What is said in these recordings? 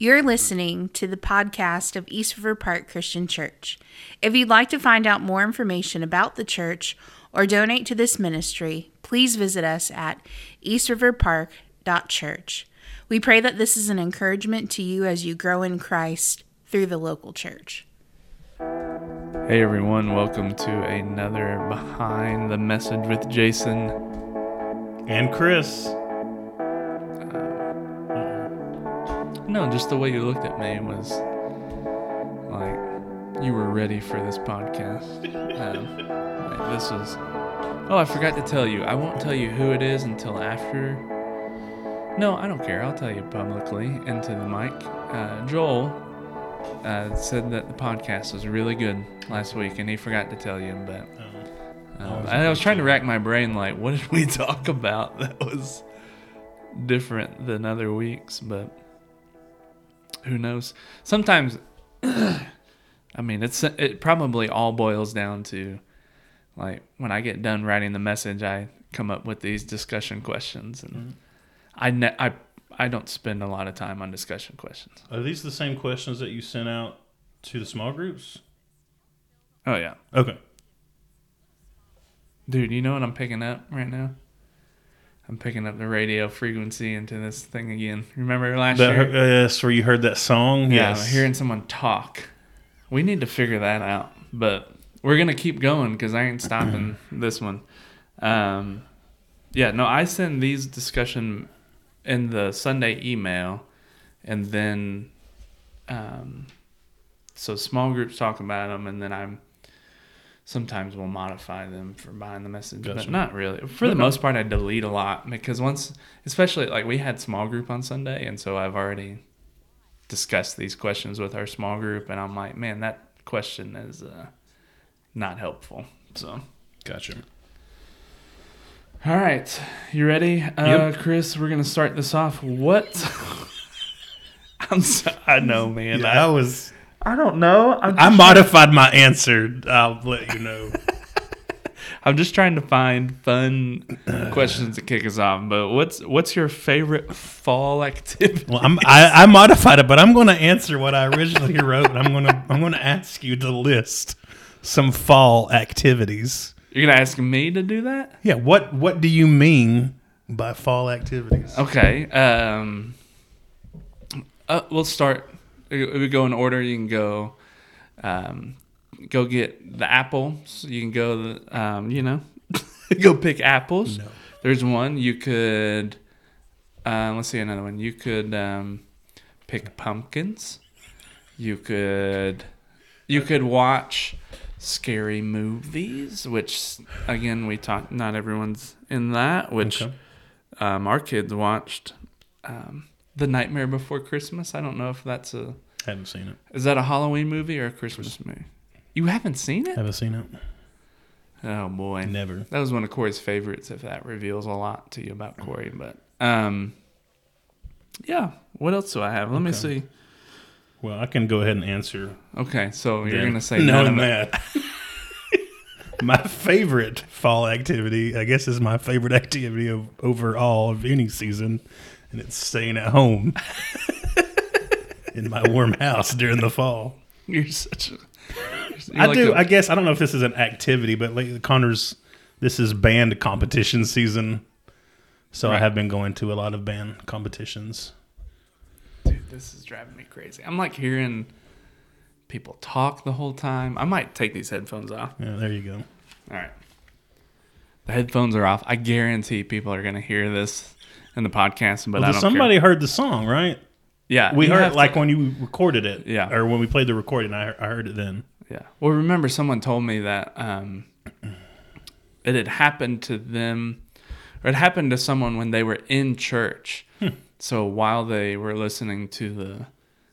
You're listening to the podcast of East River Park Christian Church. If you'd like to find out more information about the church or donate to this ministry, please visit us at eastriverpark.church. We pray that this is an encouragement to you as you grow in Christ through the local church. Hey everyone, welcome to another Behind the Message with Jason. And Chris. No, just the way you looked at me was like you were ready for this podcast. Um, like this was. Oh, I forgot to tell you. I won't tell you who it is until after. No, I don't care. I'll tell you publicly into the mic. Uh, Joel uh, said that the podcast was really good last week, and he forgot to tell you. But um, I was trying to rack my brain, like, what did we talk about that was different than other weeks? But who knows? Sometimes, I mean, it's it probably all boils down to like when I get done writing the message, I come up with these discussion questions, and Mm-hmm. I ne- I I don't spend a lot of time on discussion questions. Are these the same questions that you sent out to the small groups? Oh yeah, Okay. dude, you know what I'm picking up right now? I'm picking up the radio frequency into this thing again. Remember last That, year? uh, yes, where you heard that song? Yeah, yes. hearing someone talk. We need to figure that out, but we're gonna keep going because I ain't stopping this one. Um, yeah, no, I send these discussion in the Sunday email, and then, um, so small groups talk about them, and then I'm sometimes we'll modify them for Behind the Message, but not really. For the most part, I delete a lot because once, especially like we had small group on Sunday, and so I've already discussed these questions with our small group, and I'm like, man, that question is uh, not helpful. So, Gotcha. all right, you ready, uh, Chris? We're gonna start this off. What? I'm so, I know, man. Yeah, I I, was. I don't know. I'm I modified my answer. I'll let you know. I'm just trying to find fun questions to kick us off. But what's what's your favorite fall activity? Well, I'm, I, I modified it, but I'm going to answer what I originally wrote. And I'm going to I'm going to ask you to list some fall activities. You're gonna ask me to do that? Yeah. What What do you mean by fall activities? Okay. Um, uh, we'll start. We we go in order. You can go, um, go get the apples. You can go, the, um, you know, go pick apples. No. There's one. You could, uh, let's see another one. You could um, pick pumpkins. You could, you could watch scary movies, which again we talked. Not everyone's in that. Which Okay. um, our kids watched um, The Nightmare Before Christmas. I don't know if that's a Haven't seen it. is that a Halloween movie or a Christmas movie. You haven't seen it? Haven't seen it. Oh boy, Never. that was one of Corey's favorites. If that reveals a lot to you about Corey, but um, yeah. What else do I have? Let me see. Well, I can go ahead and answer. Okay, so you're gonna say none of knowing that. my favorite fall activity, I guess, is my favorite activity of overall of any season, and it's staying at home in my warm house during the fall. You're such a. you're I like do. a- I guess I don't know if this is an activity, but like Connor's, this is band competition season, so I have been going to a lot of band competitions. Dude, this is driving me crazy. I'm like hearing people talk the whole time. I might take these headphones off. Yeah, there you go. All right. The headphones are off. I guarantee people are going to hear this in the podcast, but Well, I don't somebody care. heard the song, right? Yeah, We heard to- like when you recorded it, Yeah. or when we played the recording. I, I heard it then. Yeah. Well, remember someone told me that um, it had happened to them, or it happened to someone when they were in church. So while they were listening to the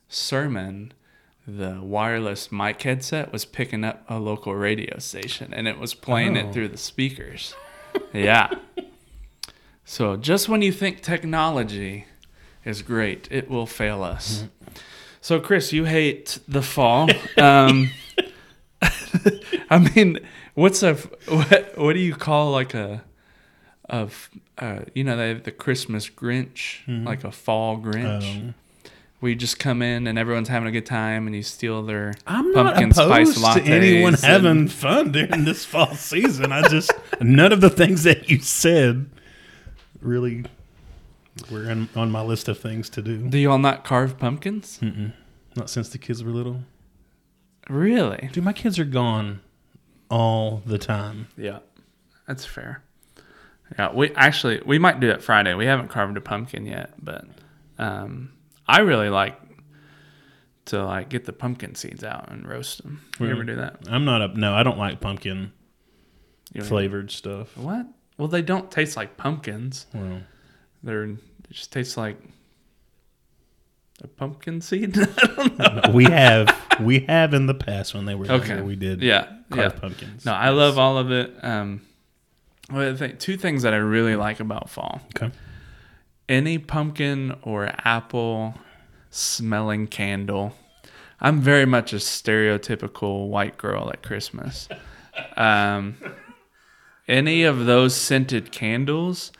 sermon, the wireless mic headset was picking up a local radio station and it was playing Oh. it through the speakers. yeah. So just when you think technology is great, it will fail us. So, Chris, you hate the fall. Um, I mean, what's a what? What do you call like a of uh, you know they have the Christmas Grinch, like a fall Grinch. Um, where you just come in and everyone's having a good time and you steal their I'm pumpkin not spice opposed to anyone lattes having fun during this fall season. I just none of the things that you said really were in, on my list of things to do. Do y'all not carve pumpkins? Not since the kids were little. Really? Dude, my kids are gone all the time. Yeah, that's fair. Yeah, we actually we might do it Friday. We haven't carved a pumpkin yet, but um, I really like to like get the pumpkin seeds out and roast them. You ever do that? I'm not a no. I don't like pumpkin You don't- flavored stuff. What? Well, they don't taste like pumpkins. Well, They're they just taste like a pumpkin seed. I don't know. we have we have in the past when they were Okay. younger, we did Yeah, yeah. carve pumpkins. No, I love all of it. Um, well, I think two things that I really like about fall. Okay. any pumpkin or apple smelling candle. I'm very much a stereotypical white girl at Christmas. Um, any of those scented candles,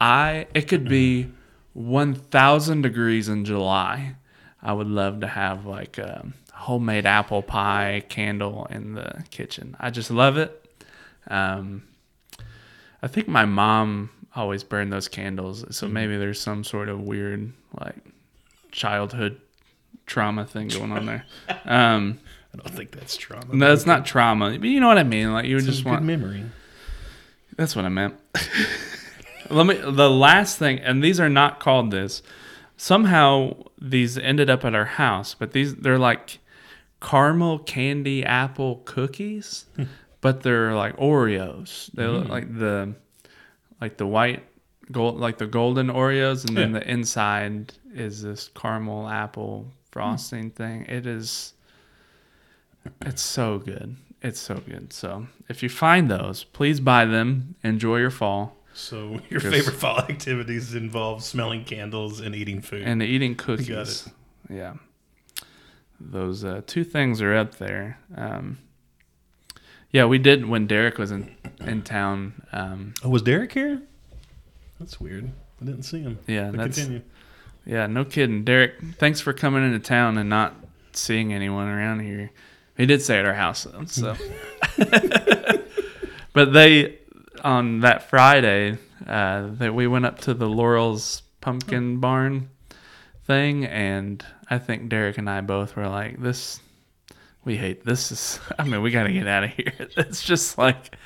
I it could be 1,000 degrees in July. I would love to have like a homemade apple pie candle in the kitchen. I just love it. Um, I think my mom always burned those candles, so maybe there's some sort of weird like childhood trauma thing going on there. Um, I don't think that's trauma. no, it's not trauma, but you know what I mean. Like you would It's just good want. memory. That's what I meant. Let me. The last thing, and these are not called this. Somehow these ended up at our house, but these they're like caramel candy apple cookies, hmm. but they're like Oreos. They look hmm. like the like the white gold, like the golden Oreos, and then Yeah. the inside is this caramel apple hmm. frosting thing. It is. It's so good. It's so good. So if you find those, please buy them. Enjoy your fall So your Yes. favorite fall activities involve smelling candles and eating food. and eating Got cookies. it. Yeah, those uh, two things are up there. Um, yeah, we did when Derek was in in town. Um, oh, was Derek here? That's weird. I didn't see him. yeah, But that's continue. yeah, no kidding. Derek, thanks for coming into town and not seeing anyone around here. He did stay at our house though, so. but they on that Friday, uh, that we went up to the Laurel's pumpkin barn thing, and I think Derek and I both were like, "This, we hate this. Is I mean, we got to get out of here. It's just like."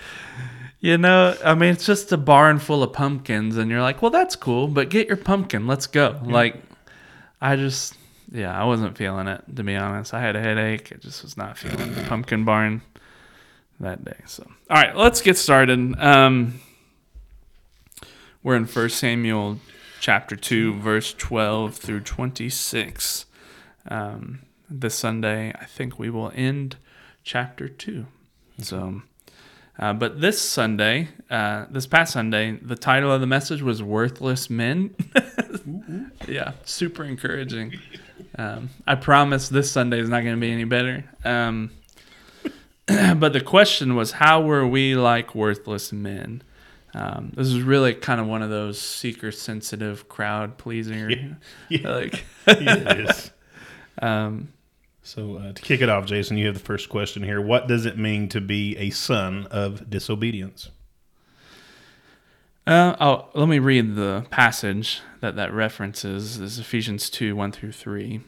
You know, I mean, it's just a barn full of pumpkins, and you're like, well, that's cool, but get your pumpkin. Let's go. Like, I just, yeah, I wasn't feeling it, to be honest. I had a headache. I just was not feeling the pumpkin barn that day. So, all right, let's get started. Um, we're in 1 Samuel chapter 2, verse 12 through 26. Um, this Sunday, I think we will end chapter 2. So, uh, but this Sunday, uh, this past Sunday, the title of the message was Worthless Men. yeah, super encouraging. Um, I promise this Sunday is not going to be any better. Um, but the question was, how were we like worthless men? Um, this is really kind of one of those seeker sensitive crowd pleaser. Yeah. Like, yes. um, So uh, to kick it off, Jason, you have the first question here. What does it mean to be a son of disobedience? Uh, oh, let me read the passage that that references. This is Ephesians 2 1 through 3.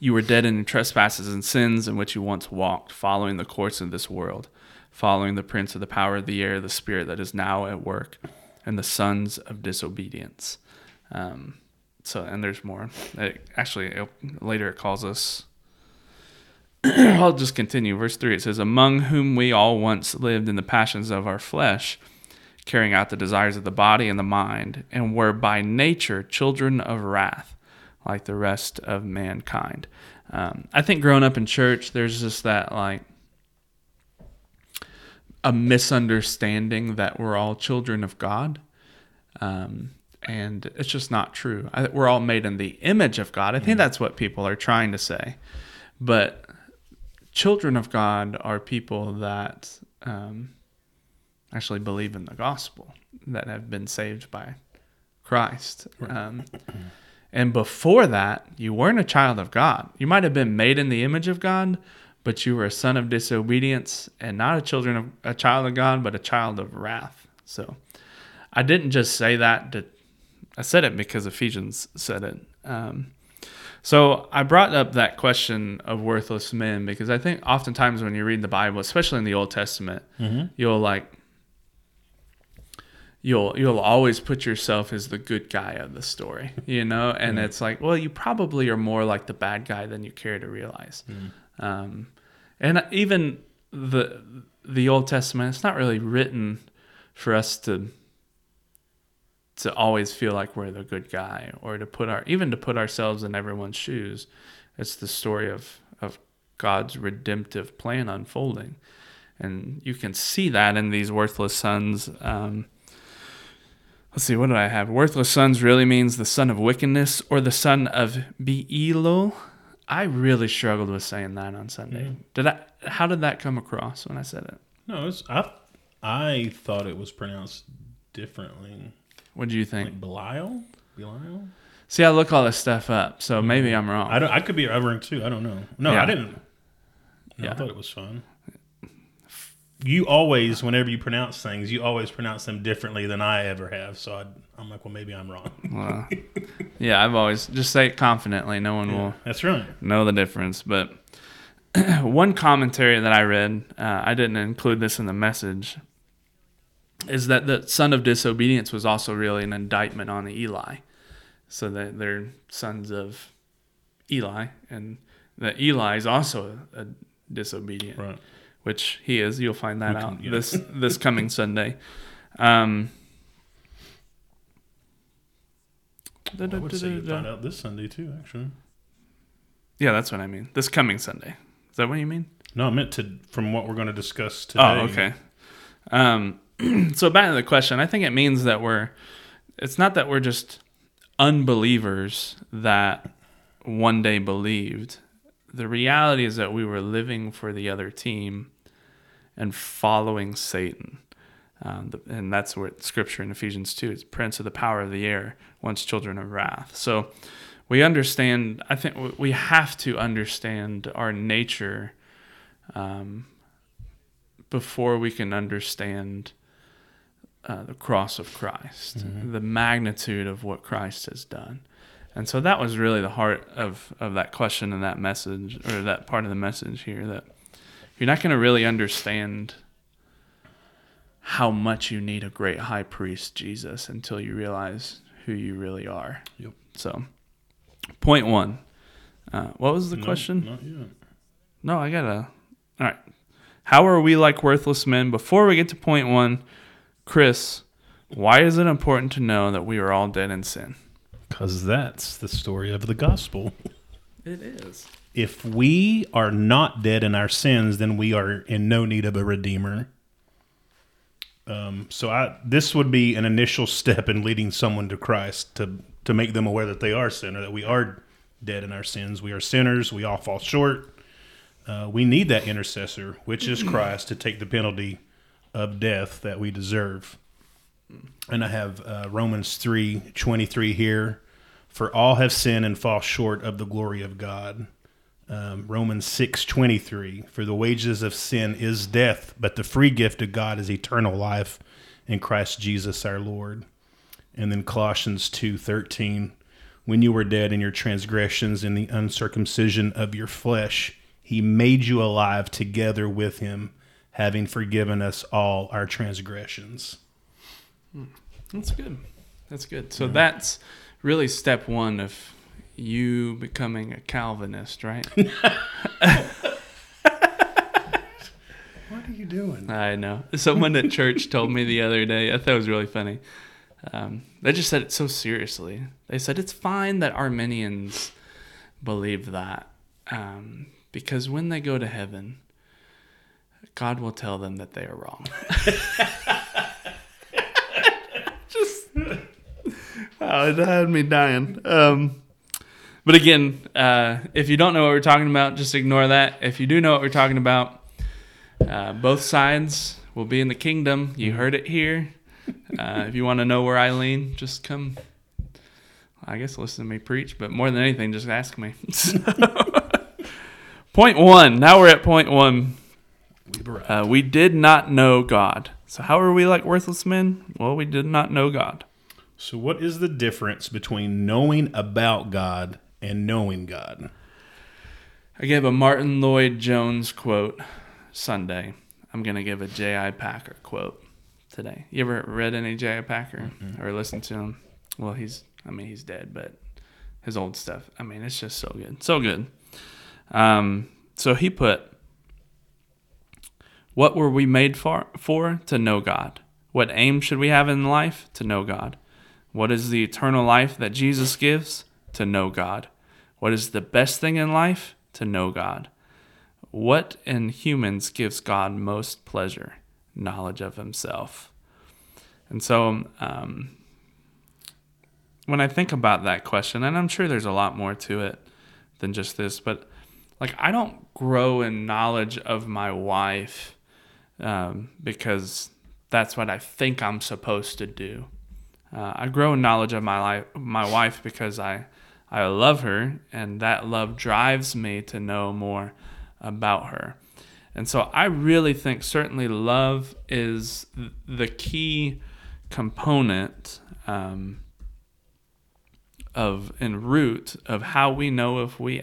You were dead in trespasses and sins in which you once walked, following the course of this world, following the prince of the power of the air, the spirit that is now at work, and the sons of disobedience. Um, so, and there's more. It, actually, it, later it calls us. I'll just continue. Verse 3 it says, Among whom we all once lived in the passions of our flesh carrying out the desires of the body and the mind, and were by nature children of wrath, like the rest of mankind. Um, I think growing up in church, there's just that like a misunderstanding that we're all children of God. Um, and it's just not true. I, we're all made in the image of God. I think that's what people are trying to say. But children of God are people that um, actually believe in the gospel, that have been saved by Christ. Um, And before that, you weren't a child of God. You might have been made in the image of God, but you were a son of disobedience and not a children of a child of God, but a child of wrath. So I didn't just say that to I said it because Ephesians said it. Um, so I brought up that question of worthless men because I think oftentimes when you read the Bible, especially in the Old Testament, you'll like you'll you'll always put yourself as the good guy of the story, you know, and it's like, well, you probably are more like the bad guy than you care to realize. Um, and even the the Old Testament, it's not really written for us to to always feel like we're the good guy or to put our even to put ourselves in everyone's shoes. It's the story of of God's redemptive plan unfolding, and you can see that in these worthless sons. Um, let's see, what do I have? Worthless sons really means the son of wickedness or the son of Beelo. I really struggled with saying that on Sunday. Mm-hmm. Did I? How did that come across when I said it? No, it's, I I thought it was pronounced differently. What do you think? Like Belial? Belial? See, I look all this stuff up, so maybe mm-hmm. I'm wrong. I don't. I could be wrong too. I don't know. No, Yeah. I didn't. No, Yeah. I thought it was fun. You always, whenever you pronounce things, you always pronounce them differently than I ever have. So I, I'm like, well, maybe I'm wrong. Well, yeah, I've always just say it confidently. No one will That's right. know the difference. But one commentary that I read, uh, I didn't include this in the message, is that the son of disobedience was also really an indictment on Eli. So that they're sons of Eli, and that Eli is also a, a disobedient, Right. Which he is. You'll find that can- out yeah. this this coming Sunday. Um, I would say you find out this Sunday too. Actually, Yeah, that's what I mean. This coming Sunday. Is that what you mean? no, I meant to from what we're going to discuss today. Oh, okay. Um, so back to the question, I think it means that we're. It's not that we're just unbelievers that one day believed. The reality is that we were living for the other team and following Satan. Um, the, and that's what scripture in Ephesians 2 is prince of the power of the air, once children of wrath. So we understand, I think we- have to understand our nature um, before we can understand uh, the cross of Christ, the magnitude of what Christ has done. And so that was really the heart of, of that question and that message, or that part of the message here that you're not going to really understand how much you need a great high priest, Jesus, until you realize who you really are. Yep. So, point one. Uh, what was the No, question? Not yet. No, I gotta. All right. How are we like worthless men? Before we get to point one, Chris, why is it important to know that we are all dead in sin? Because that's the story of the gospel. It is. If we are not dead in our sins, then we are in no need of a redeemer. Um, so I this would be an initial step in leading someone to Christ to to make them aware that they are sinner, that we are dead in our sins. We are sinners. We all fall short. Uh, we need that intercessor, which is Christ, to take the penalty of death that we deserve. And I have uh, Romans three twenty three here. For all have sinned and fall short of the glory of God. Um, Romans six twenty three. For the wages of sin is death, but the free gift of God is eternal life in Christ Jesus our Lord. And then Colossians two thirteen. When you were dead in your transgressions and the uncircumcision of your flesh, he made you alive together with him, having forgiven us all our transgressions. That's good. That's good. So that's really step one of you becoming a Calvinist, right? What are you doing? I know. Someone at church told me the other day. I thought it was really funny. Um, they just said it so seriously. They said it's fine that Arminians believe that um, because when they go to heaven, God will tell them that they are wrong. oh, it had me dying. Um, but again, uh, if you don't know what we're talking about, just ignore that. If you do know what we're talking about, uh, both sides will be in the kingdom. You heard it here. Uh, if you want to know where I lean, just come. I guess listen to me preach, but more than anything, just ask me. point one. Now we're at point one. Uh, we did not know God. So how are we like worthless men? Well, we did not know God. So, what is the difference between knowing about God and knowing God? I gave a Martyn Lloyd-Jones quote Sunday. I'm going to give a J.I. Packer quote today. You ever read any J.I. Packer or listened to him? Well, he's, I mean, he's dead, but his old stuff, I mean, it's just so good. So good. Um, so he put, What were we made for? For? To know God. What aim should we have in life? To know God. What is the eternal life that Jesus gives? To know God. What is the best thing in life? To know God. What in humans gives God most pleasure? Knowledge of Himself. And so, um, when I think about that question, and I'm sure there's a lot more to it than just this, but like I don't grow in knowledge of my wife um, because that's what I think I'm supposed to do. Uh, I grow in knowledge of my life, my wife, because I, I love her, and that love drives me to know more about her. And so I really think certainly love is the key component um, of and root of how we know if we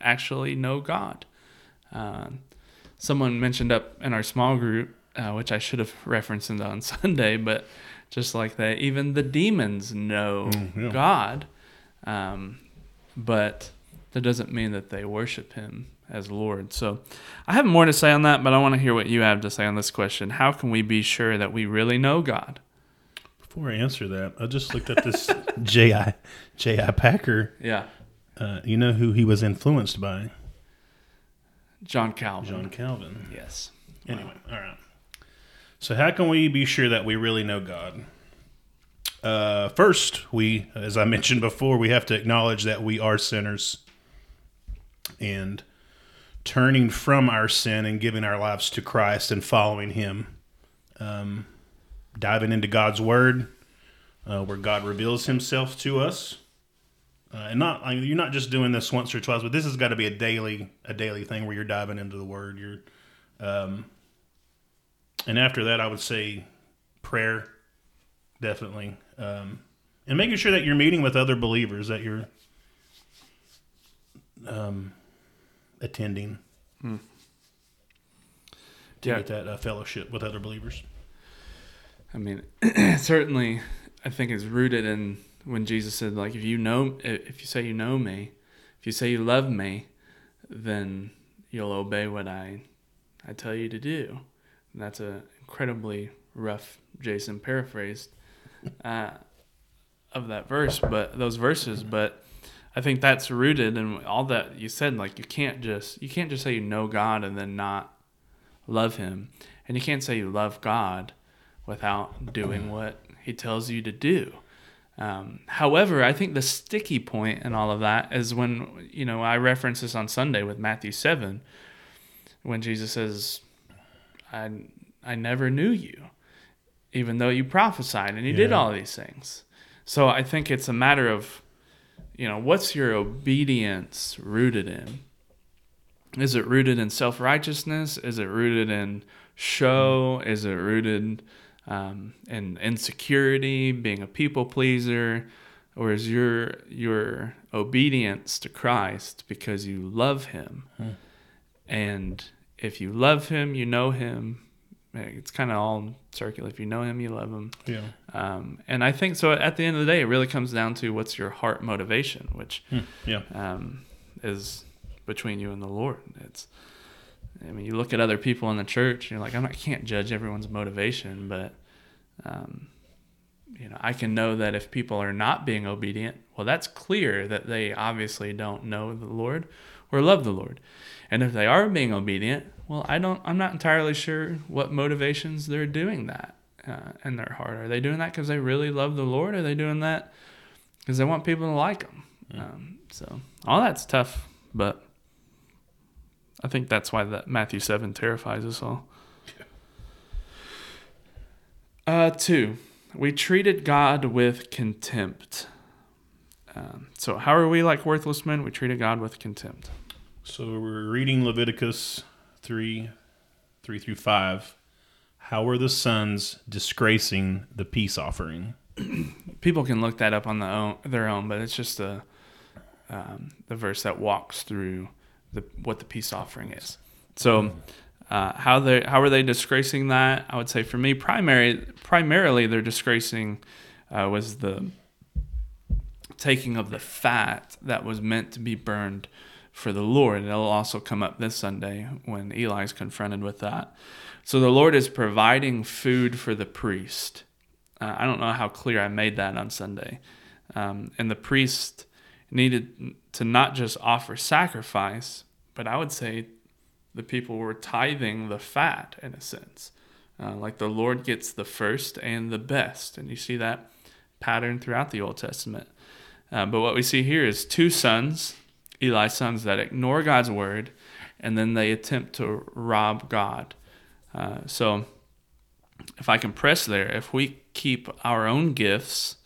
actually know God. Uh, someone mentioned up in our small group, uh, which I should have referenced on Sunday, but just like that, even the demons know Mm, yeah. God, um, but that doesn't mean that they worship Him as Lord. So I have more to say on that, but I want to hear what you have to say on this question. How can we be sure that we really know God? Before I answer that, I just looked at this J.I. J.I. Packer. Yeah, Uh, you know who he was influenced by? John Calvin. John Calvin. Yes. Anyway, all right. So, how can we be sure that we really know God? Uh, first, we, as I mentioned before, we have to acknowledge that we are sinners and turning from our sin and giving our lives to Christ and following Him. Um, diving into God's Word, uh, where God reveals Himself to us. Uh, and not I mean, you're not just doing this once or twice, but this has got to be a daily a daily thing where you're diving into the Word. You're um, and after that, I would say prayer, definitely, um, and making sure that you're meeting with other believers that you're um, attending to Yeah. get that uh, fellowship with other believers. I mean, certainly, I think it's rooted in when Jesus said, like, if you know, if you say you know me, if you say you love me, then you'll obey what I, I tell you to do. And that's a incredibly rough Jason paraphrased uh, of that verse, but those verses. But I think that's rooted in all that you said. Like, you can't just you can't just say you know God and then not love Him, and you can't say you love God without doing what he tells you to do. Um, however, I think the sticky point in all of that is when, you know, I reference this on Sunday with Matthew 7, when Jesus says, I, I never knew you, even though you prophesied and you did all these things. So I think it's a matter of, you know, what's your obedience rooted in? Is it rooted in self righteousness? Is it rooted in show? Is it rooted um, in insecurity, being a people pleaser, or is your your obedience to Christ because you love Him? And if you love Him, you know Him. It's kind of all circular. If you know Him, you love Him. Yeah. Um, and I think so. At the end of the day, it really comes down to what's your heart motivation, which Yeah. um, is between you and the Lord. It's, I mean, you look at other people in the church, and you're like, I'm not, I can't judge everyone's motivation, but, um, you know, I can know that if people are not being obedient, well, that's clear that they obviously don't know the Lord or love the Lord. And if they are being obedient, well, I don't, I'm not entirely sure what motivations they're doing that uh, in their heart. Are they doing that because they really love the Lord? Are they doing that because they want people to like them? Um, so all that's tough, but I think that's why that Matthew seven terrifies us all. Uh, two, we treated God with contempt. Um, so, how are we like worthless men? We treated God with contempt. So we're reading Leviticus 3 3 through 5. How are the sons disgracing the peace offering? People can look that up on the own, their own, but it's just a um, the verse that walks through the what the peace offering is. So, uh, how they how are they disgracing that? I would say for me, primary primarily they're disgracing uh, was the taking of the fat that was meant to be burned for the Lord. It'll also come up this Sunday when Eli is confronted with that. So the Lord is providing food for the priest. Uh, I don't know how clear I made that on Sunday. Um, and the priest needed to not just offer sacrifice, but I would say the people were tithing the fat in a sense. Uh, like the Lord gets the first and the best. And you see that pattern throughout the Old Testament. Uh, but what we see here is two sons, Eli's sons, that ignore God's word and then they attempt to rob God. Uh, so, if I can press there, if we keep our own gifts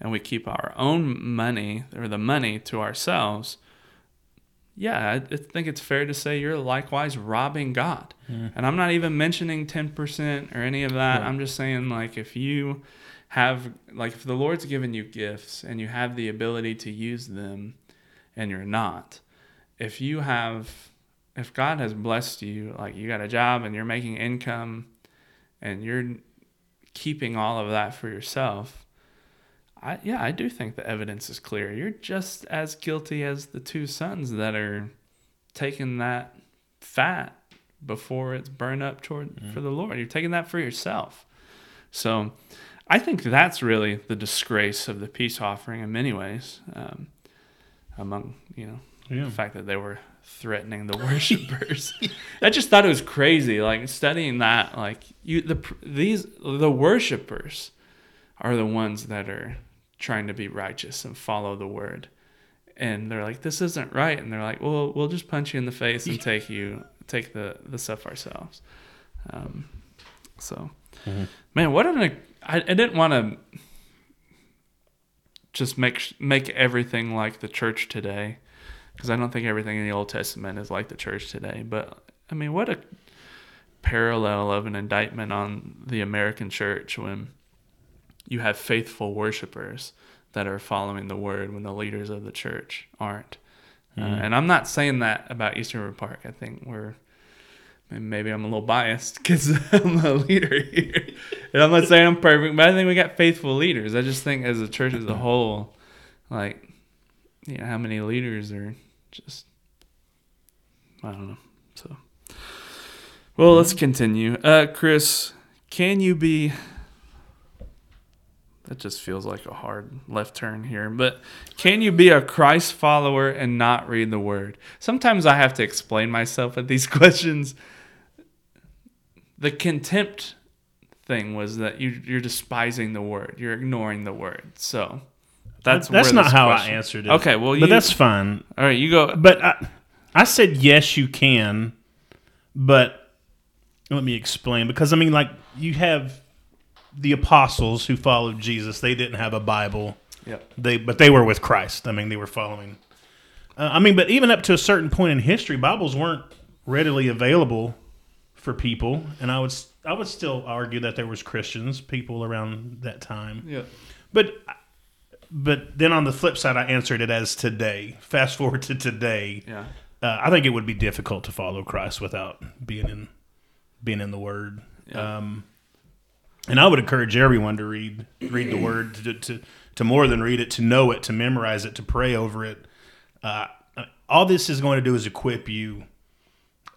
and we keep our own money or the money to ourselves, yeah, I think it's fair to say you're likewise robbing God. Mm. And I'm not even mentioning 10% or any of that. I'm just saying, like, if you have, like, if the Lord's given you gifts and you have the ability to use them and you're not, if you have, if God has blessed you, like, you got a job and you're making income and you're keeping all of that for yourself, I, yeah, I do think the evidence is clear. You're just as guilty as the two sons that are taking that fat before it's burned up toward mm. for the Lord. You're taking that for yourself. So, I think that's really the disgrace of the peace offering in many ways. Um, among you know yeah. the fact that they were threatening the worshipers. I just thought it was crazy. Like studying that, like you the these the worshipers are the ones that are trying to be righteous and follow the word. And they're like, this isn't right. And they're like, well, we'll just punch you in the face and take you, take the, the stuff ourselves. Um, so, mm-hmm. man, what an, I, I didn't want to just make, make everything like the church today. Cause I don't think everything in the Old Testament is like the church today, but I mean, what a parallel of an indictment on the American church when you have faithful worshipers that are following the word when the leaders of the church aren't. Mm. Uh, mm-hmm. and I'm not saying that about Eastern River Park. I think we're maybe I'm a little biased because I'm a leader here. and I'm not saying I'm perfect, but I think we got faithful leaders. I just think as a church as a whole, like, you know, how many leaders are just, I don't know. So, well, let's continue. Uh, Chris, can you be that just feels like a hard left turn here. But can you be a Christ follower and not read the word? Sometimes I have to explain myself with these questions. The contempt thing was that you, you're despising the word, you're ignoring the word. So that's that's not how question. I answered it. Okay, well, you, but that's fine. All right, you go. But I, I said yes, you can, but let me explain because I mean, like you have the apostles who followed Jesus, they didn't have a Bible. Yep. They but they were with Christ. I mean, they were following. Uh, I mean, but even up to a certain point in history, Bibles weren't readily available for people, and I would I would still argue that there was Christians people around that time. Yeah. But but then on the flip side, I answered it as today. Fast forward to today. Yeah. Uh, I think it would be difficult to follow Christ without being in being in the Word. Yeah. Um, and I would encourage everyone to read read the word to, to to more than read it, to know it, to memorize it, to pray over it. Uh, all this is going to do is equip you.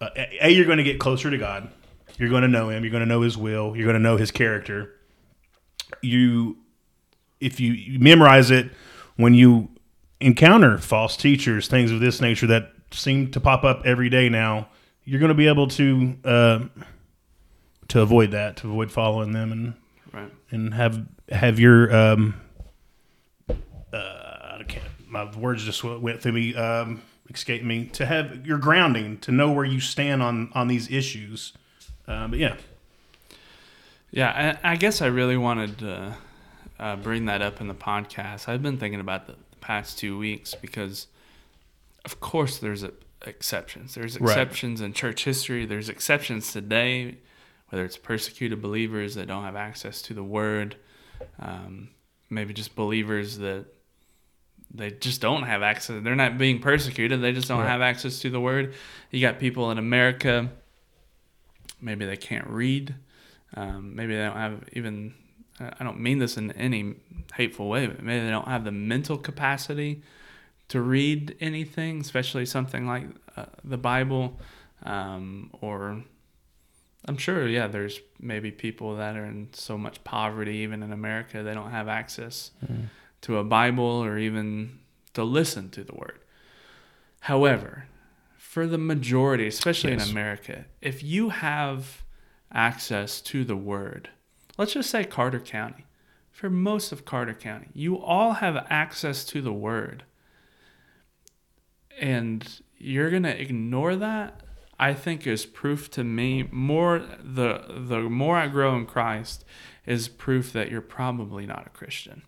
Uh, a, you're going to get closer to God. You're going to know Him. You're going to know His will. You're going to know His character. You, if you, you memorize it, when you encounter false teachers, things of this nature that seem to pop up every day now, you're going to be able to. Uh, to avoid that, to avoid following them, and right. and have have your um, uh, I can't, my words just went through me, um, escaped me. To have your grounding, to know where you stand on on these issues. Uh, but yeah, yeah. I, I, guess I really wanted to uh, bring that up in the podcast. I've been thinking about the past two weeks because, of course, there's a, exceptions. There's Right. exceptions in church history. There's exceptions today, whether it's persecuted believers that don't have access to the word, um, maybe just believers that they just don't have access. They're not being persecuted. They just don't Right. have access to the word. You got people in America. Maybe they can't read. Um, maybe they don't have even. I don't mean this in any hateful way, but maybe they don't have the mental capacity to read anything, especially something like uh, the Bible, um, or I'm sure, yeah, there's maybe people that are in so much poverty, even in America, they don't have access to a Bible or even to listen to the Word. However, for the majority, especially Yes. in America, if you have access to the Word, let's just say Carter County, for most of Carter County, you all have access to the Word, and you're gonna ignore that. I think is proof to me more the the more I grow in Christ is proof that you're probably not a Christian.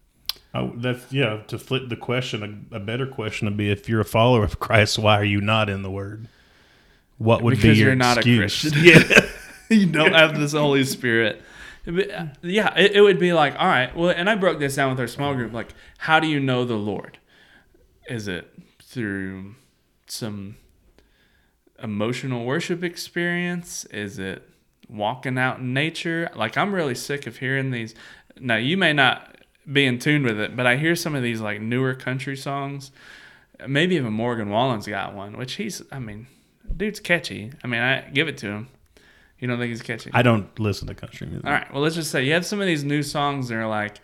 Oh, that's yeah. To flip the question, a, a better question would be: If you're a follower of Christ, why are you not in the Word? What would be because your you're not excuse? a Christian. Yeah, you don't have this Holy Spirit. Uh, Yeah, it, it would be like, all right, well, and I broke this down with our small group. Like, how do you know the Lord? Is it through some emotional worship experience? Is it walking out in nature? Like, I'm really sick of hearing these. Now, you may not be in tune with it, but I hear some of these like newer country songs. Maybe even Morgan Wallen's got one, which he's, I mean, dude's catchy. I mean, I give it to him. You don't think he's catchy? I don't listen to country music. All right. Well, let's just say you have some of these new songs that are like,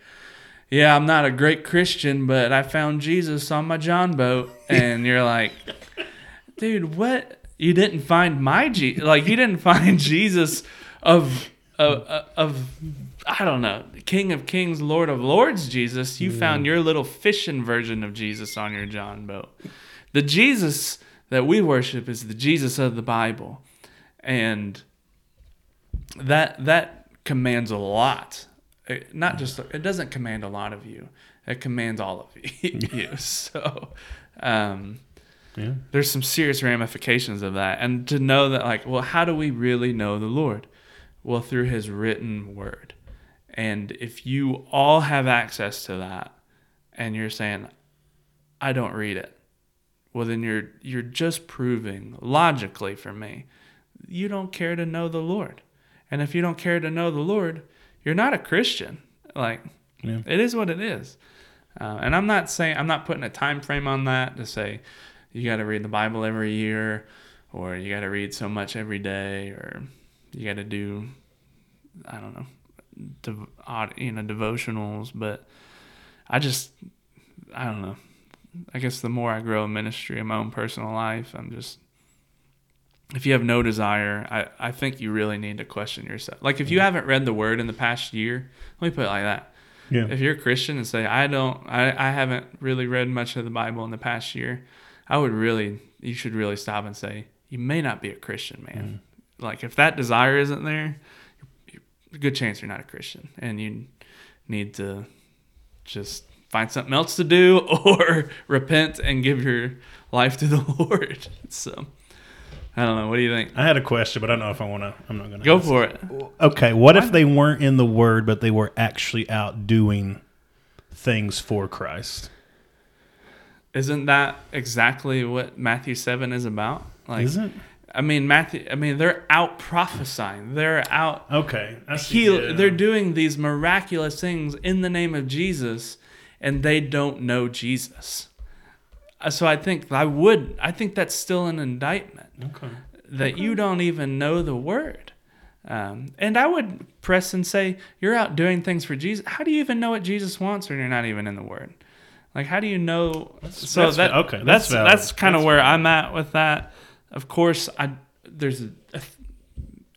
yeah, I'm not a great Christian, but I found Jesus on my John boat. And you're like, dude, what? You didn't find my Je Like, you didn't find Jesus of, of, of, I don't know, King of Kings, Lord of Lords Jesus. You found your little fishing version of Jesus on your John boat. The Jesus that we worship is the Jesus of the Bible. And that that commands a lot. It, not just it doesn't command a lot of you. It commands all of you. so um, Yeah. there's some serious ramifications of that, and to know that like, well, how do we really know the Lord? Well, through His written Word, and if you all have access to that, and you're saying, I don't read it, well, then you're you're just proving logically for me, you don't care to know the Lord. And if you don't care to know the Lord, you're not a Christian. Like Yeah. it is what it is. Uh, and I'm not saying I'm not putting a time frame on that to say you got to read the Bible every year, or you got to read so much every day, or you got to do I don't know, you know, devotionals. But I just I don't know. I guess the more I grow in ministry in my own personal life, I'm just if you have no desire, I, I think you really need to question yourself. Like if you mm-hmm. haven't read the word in the past year, let me put it like that. Yeah. If you're a Christian and say, I don't I, I haven't really read much of the Bible in the past year, I would really you should really stop and say, You may not be a Christian, man. Mm-hmm. Like if that desire isn't there, good chance you're not a Christian. And you need to just find something else to do or repent and give your life to the Lord. So I don't know. What do you think? I had a question, but I don't know if I want to. I'm not going to Go for it. Okay, what if they weren't in the Word, but they were actually out doing things for Christ? Isn't that exactly what Matthew 7 is about? Like, Is it? I mean, Matthew, I mean, they're out prophesying. They're out Okay, heal. yeah. They're doing these miraculous things in the name of Jesus, and they don't know Jesus. Uh, So I think I would. I think that's still an indictment Okay. that you don't even know the word. Um, and I would press and say, you're out doing things for Jesus. How do you even know what Jesus wants when you're not even in the word? Like, how do you know? so that's that okay, that's that's that's, kind of That's where I'm at with that. Of course, I there's a, a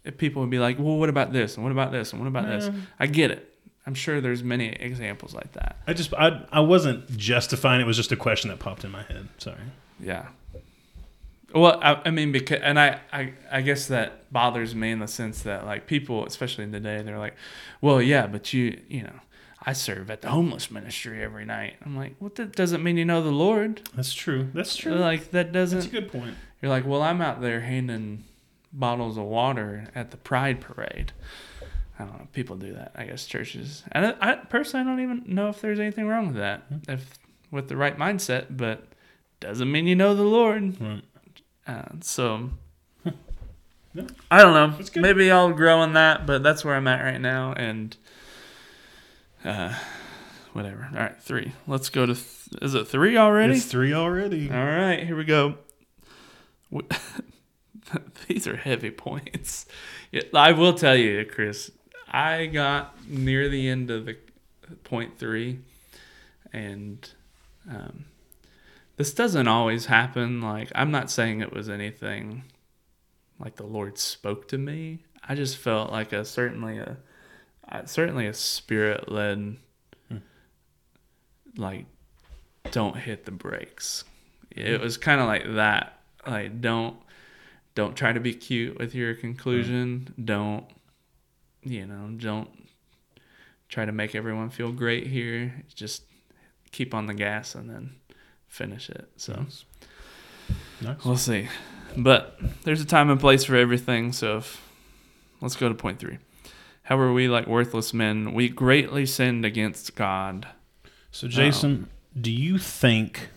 if people would be like, well, what about this and what about this and what about this? Mm. I get it. I'm sure there's many examples like that. I just I I wasn't justifying. It was just a question that popped in my head. Sorry. Yeah. Well, I, I mean, because and I, I I guess that bothers me in the sense that like people, especially in today, they're like, well, yeah, but you you know, I serve at the homeless ministry every night. I'm like, what? That doesn't mean you know the Lord. That's true. That's true. Like that doesn't. That's a good point. You're like, well, I'm out there handing bottles of water at the Pride Parade. I don't know. People do that. I guess churches, and I, I personally I don't even know if there's anything wrong with that, if with the right mindset. But doesn't mean you know the Lord. Right. Uh, so. I don't know. Maybe I'll grow in that, but that's where I'm at right now, and uh, whatever. All right, three. Let's go to. Th- is it three already? It's three already. All right, here we go. These are heavy points. Yeah, I will tell you, Chris. I got near the end of the point three, and um, this doesn't always happen. Like I'm not saying it was anything like the Lord spoke to me. I just felt like a certainly a certainly a spirit led like don't hit the brakes. It was kind of like that. Like don't don't try to be cute with your conclusion. Don't you know, don't try to make everyone feel great here. Just keep on the gas and then finish it. So Nice. Nice. we'll see. But there's a time and place for everything. So if, let's go to point three. How are we like worthless men? We greatly sinned against God. So, Jason, oh. do you think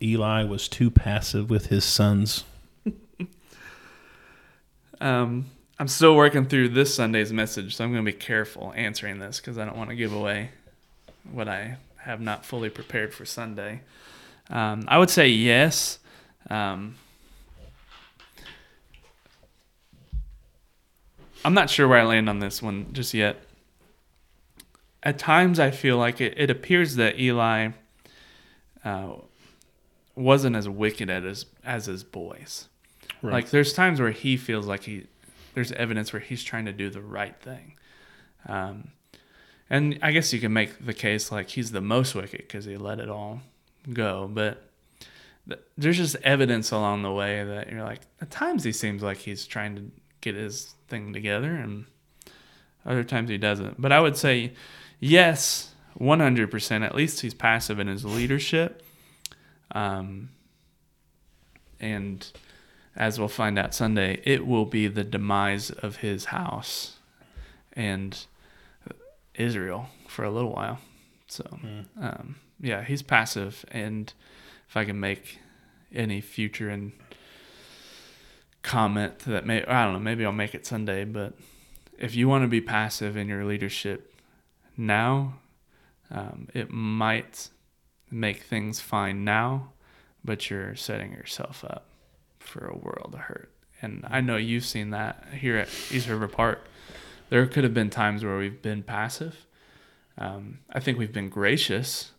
Eli was too passive with his sons? Um, I'm still working through this Sunday's message, so I'm going to be careful answering this because I don't want to give away what I have not fully prepared for Sunday. Um, I would say yes. Um, I'm not sure where I land on this one just yet. At times, I feel like it, it appears that Eli uh, wasn't as wicked as as his boys. Right. Like there's times where he feels like he there's evidence where he's trying to do the right thing. Um, and I guess you can make the case like he's the most wicked because he let it all go. But th- there's just evidence along the way that you're like, at times he seems like he's trying to get his thing together, and other times he doesn't. But I would say, yes, 100%. At least he's passive in his leadership. Um, and as we'll find out Sunday, it will be the demise of his house and Israel for a little while. So, um, yeah, he's passive. And if I can make any future and comment that may, I don't know, maybe I'll make it Sunday, but if you want to be passive in your leadership now, um, it might make things fine now, but you're setting yourself up for a world of hurt. And I know you've seen that here at East River Park. There could have been times where we've been passive. Um, I think we've been gracious,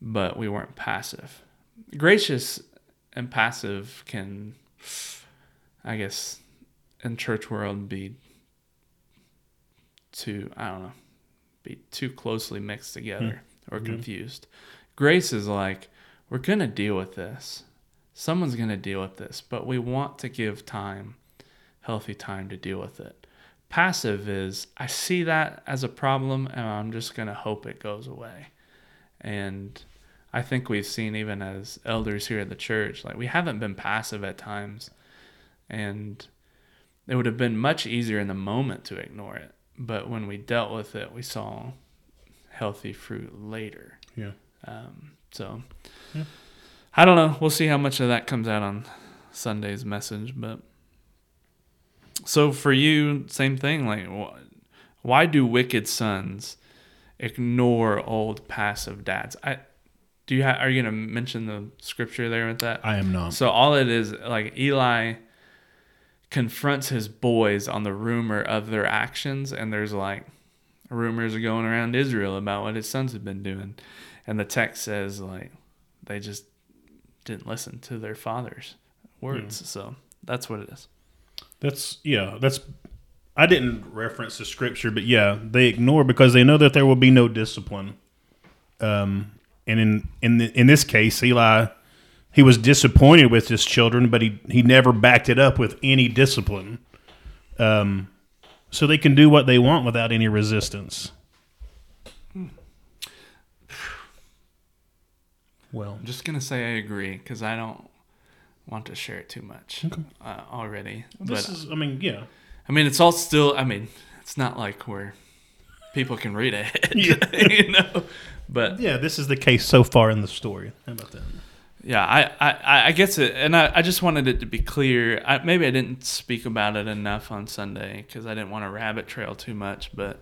but we weren't passive. Gracious and passive can, I guess, in church world be too, I don't know, be too closely mixed together or confused. Grace is like, we're going to deal with this. Someone's going to deal with this, but we want to give time, healthy time to deal with it. Passive is, I see that as a problem and I'm just going to hope it goes away. And I think we've seen, even as elders here at the church, like we haven't been passive at times. And it would have been much easier in the moment to ignore it. But when we dealt with it, we saw healthy fruit later. Yeah. Um, so Yeah. I don't know. We'll see how much of that comes out on Sunday's message. But so for you, same thing. Like, wh- why do wicked sons ignore old passive dads? I do you ha- are you gonna mention the scripture there with that? I am not. So all it is like Eli confronts his boys on the rumor of their actions, and there's like rumors going around Israel about what his sons have been doing, and the text says like they just didn't listen to their father's words. So that's what it is. That's yeah. That's I didn't reference the scripture, but yeah, they ignore because they know that there will be no discipline. Um, and in in the, in this case, Eli, he was disappointed with his children, but he he never backed it up with any discipline. Um, so they can do what they want without any resistance. Well, I'm just gonna say I agree because I don't want to share it too much Okay. uh, already. this but is. I mean, yeah. I mean, it's all still. I mean, it's not like where people can read it, Yeah. you know. But Yeah, this is the case so far in the story. How about that? yeah, I, I, I guess it, and I, I just wanted it to be clear. I, maybe I didn't speak about it enough on Sunday because I didn't want to rabbit trail too much. But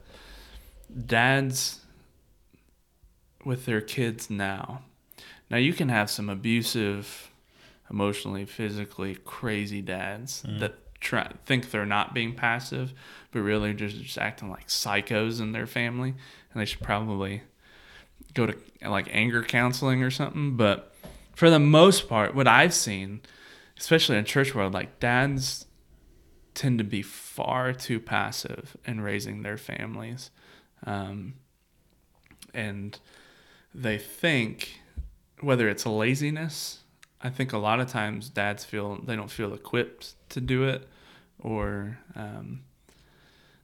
dads with their kids now, now you can have some abusive, emotionally, physically crazy dads that try think they're not being passive, but really just just acting like psychos in their family, and they should probably go to like anger counseling or something. But for the most part, what I've seen, especially in church world, like dads tend to be far too passive in raising their families, um, and they think whether it's laziness. I think a lot of times dads feel they don't feel equipped to do it, or um,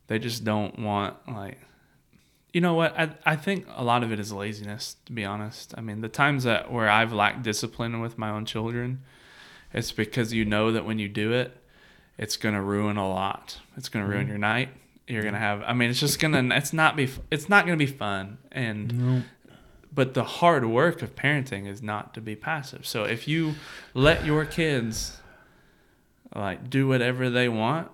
they just don't want like you know what? I, I think a lot of it is laziness to be honest. I mean the times that where i've lacked discipline with my own children it's because you know that when you do it it's going to ruin a lot. It's going to ruin your night. You're going to have i mean it's just going to it's not be it's not going to be fun. And but the hard work of parenting is not to be passive. So if you let your kids like do whatever they want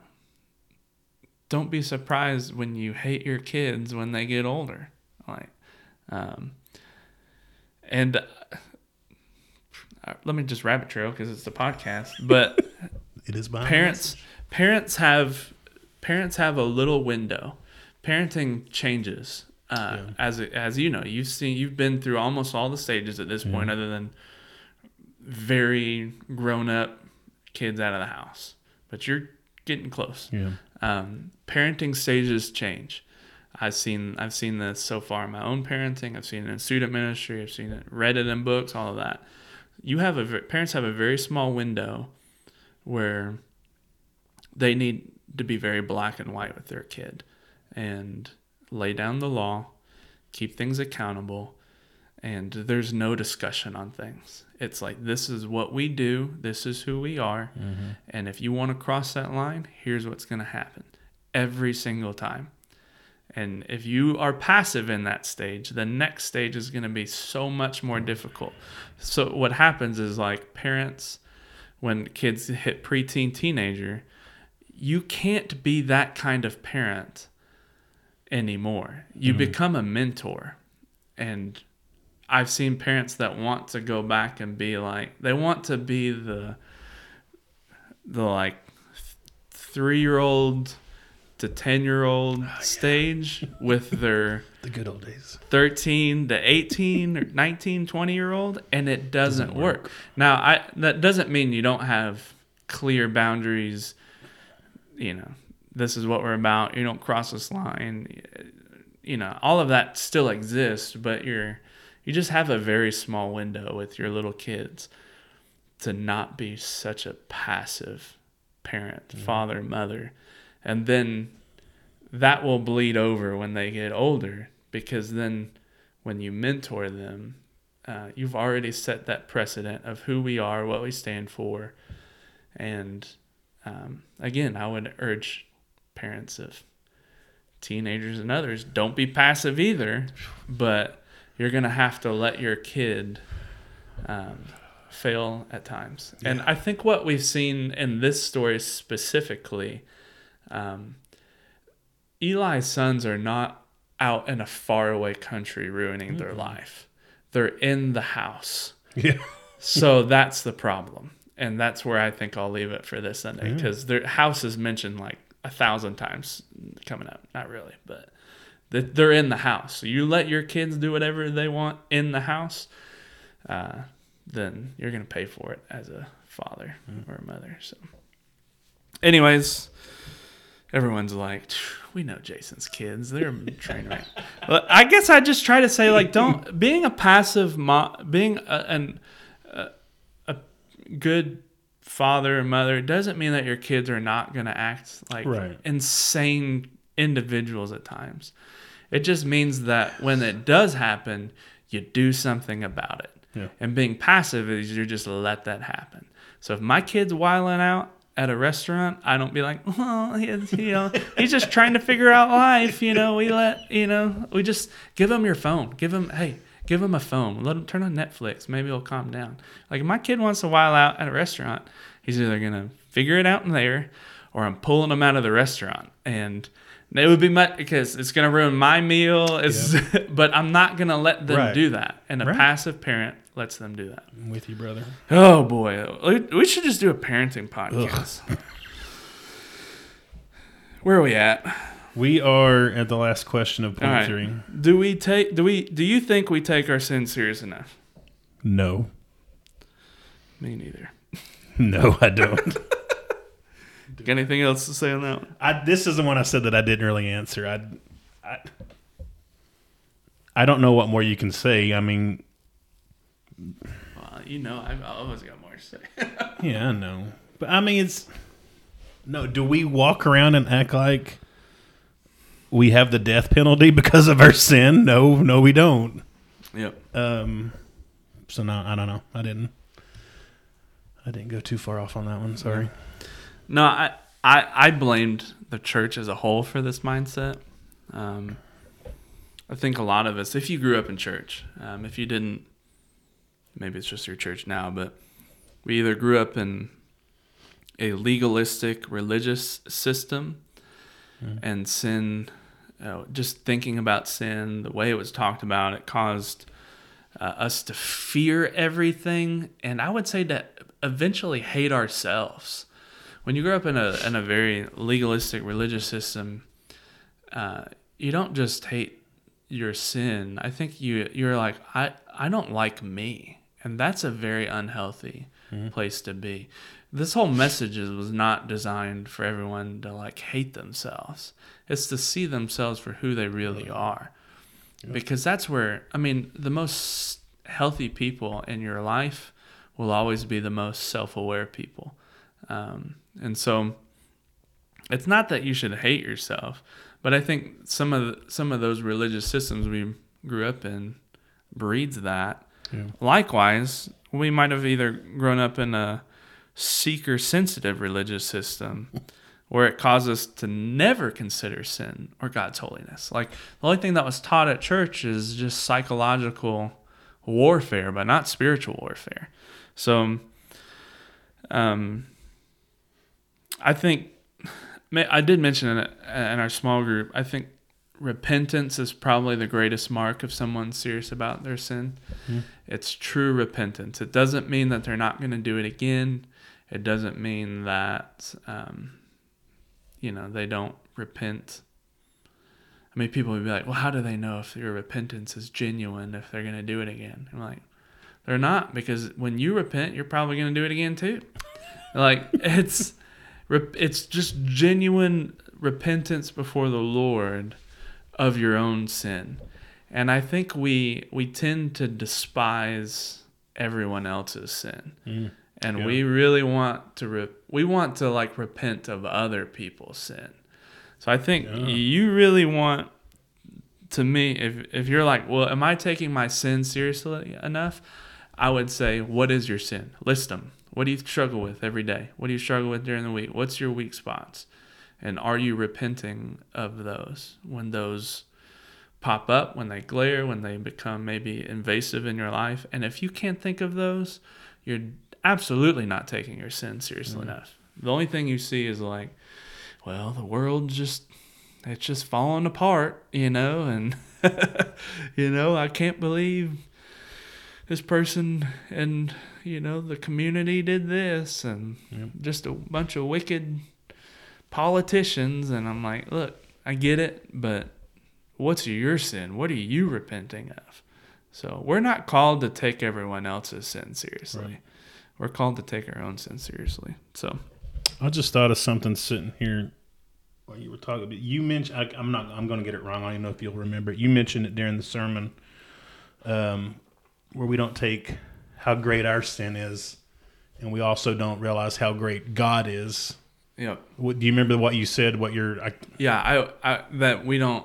don't be surprised when you hate your kids when they get older. Like um and uh, let me just rabbit trail because it's the podcast but It is my parents parents have parents have a little window. Parenting changes uh, Yeah. as as you know you've seen you've been through almost all the stages at this point other than very grown up kids out of the house but you're getting close Yeah. um, parenting stages change. I've seen I've seen this so far in my own parenting. I've seen it in student ministry. I've seen it read it in books. All of that. You have a parents have a very small window where they need to be very black and white with their kid and lay down the law, keep things accountable, and there's no discussion on things. It's like this is what we do, this is who we are, mm-hmm. and if you want to cross that line, here's what's going to happen every single time. And if you are passive in that stage, the next stage is going to be so much more difficult. So what happens is like parents when kids hit preteen teenager, you can't be that kind of parent anymore. You mm-hmm. become a mentor. And I've seen parents that want to go back and be like they want to be the the like 3-year-old to 10-year-old stage with their The good old days. 13 to 18 or 19 20 year old and it doesn't, work. now i that doesn't mean you don't have clear boundaries you know this is what we're about. You don't cross this line. You know all of that still exists but you're you just have a very small window with your little kids to not be such a passive parent father mother. And then that will bleed over when they get older because then when you mentor them uh, you've already set that precedent of who we are what we stand for. And um, again i would urge parents of teenagers and others don't be passive either but you're going to have to let your kid um, fail at times and i think what we've seen in this story specifically um, Eli's sons are not out in a faraway country ruining their life. They're in the house. Yeah. So that's the problem. And that's where I think I'll leave it for this Sunday because their house is mentioned like a thousand times coming up. Not really, but they're in the house. So you let your kids do whatever they want in the house, uh, then you're going to pay for it as a father or a mother. So, anyways, everyone's like, we know Jason's kids. They're a train wreck. Well, I guess I just try to say like, don't being a passive mom, being a, an a, a good father and mother it doesn't mean that your kids are not going to act like Right. insane individuals at times. It just means that when it does happen, you do something about it. Yeah. And being passive is you just let that happen. So if my kid's wiling out at a restaurant, I don't be like, well, he's, you know, he's just trying to figure out life. You know, we let, you know, we just give him your phone. Give him, hey, give him a phone. Let him turn on Netflix. Maybe he'll calm down. Like if my kid wants to while out at a restaurant, he's either gonna figure it out in there, or I'm pulling him out of the restaurant. And it would be much because it's gonna ruin my meal. It's, but I'm not gonna let them Right. do that. And a Right. passive parent lets them do that. I'm with you, brother. Oh boy, we- we should just do a parenting podcast. Where are we at? We are at the last question of point right. three. Do we take? Do we? Do you think we take our sin serious enough? No. Me neither. No, I don't. Got anything else to say on that one? I, this is the one I said that I didn't really answer. I, I, I don't know what more you can say. I mean, Well, you know, I've always got more to say. yeah, I know, but I mean, it's no. Do we walk around and act like we have the death penalty because of our sin? No, no, we don't. yep. Um, so no, I don't know. I didn't. I didn't go too far off on that one. Sorry. No, I, I, I blamed the church as a whole for this mindset. Um, I think a lot of us, if you grew up in church, um, if you didn't, maybe it's just your church now, but we either grew up in a legalistic religious system and sin, uh, just thinking about sin, the way it was talked about, it caused uh, us to fear everything, and I would say to eventually hate ourselves. When you grow up in a in a very legalistic religious system, uh, you don't just hate your sin. I think you you're like I I don't like me, and that's a very unhealthy place to be. This whole message is, was not designed for everyone to like hate themselves. It's to see themselves for who they really are because that's where I mean the most healthy people in your life will always be the most self-aware people, um, and so it's not that you should hate yourself, but I think some of the, some of those religious systems we grew up in breeds that. Yeah. Likewise, we might have either grown up in a seeker sensitive religious system where it caused us to never consider sin or God's holiness. Like the only thing that was taught at church is just psychological warfare, but not spiritual warfare. So, um, I think I did mention in, in our small group. I think repentance is probably the greatest mark of someone serious about their sin. It's true repentance. It doesn't mean that they're not going to do it again. It doesn't mean that um, you know they don't repent. I mean, people would be like, "Well, how do they know if your repentance is genuine if they're going to do it again?" I'm like, "They're not because when you repent, you're probably going to do it again too." like it's it's just genuine repentance before the Lord of your own sin. And I think we we tend to despise everyone else's sin. And Yeah. we really want to re- we want to like repent of other people's sin. So I think Yeah. you really want to me if if you're like, "Well, am I taking my sin seriously enough?" I would say, "What is your sin? List them. What do you struggle with every day? What do you struggle with during the week? What's your weak spots? And are you repenting of those when those pop up, when they glare, when they become maybe invasive in your life? And if you can't think of those, you're absolutely not taking your sin seriously mm. enough. The only thing you see is like, well, the world just it's just falling apart, you know, and you know, I can't believe this person and you know the community did this and just a bunch of wicked politicians and I'm like, look, I get it, but what's your sin? What are you repenting of? So we're not called to take everyone else's sin seriously. Right. We're called to take our own sin seriously. So I just thought of something sitting here while you were talking. But you mentioned I, I'm not. I'm going to get it wrong. I don't even know if you'll remember it. You mentioned it during the sermon, um, where we don't take how great our sin is, and we also don't realize how great God is. yeah, What, do you remember what you said? What your I, yeah, I, I that we don't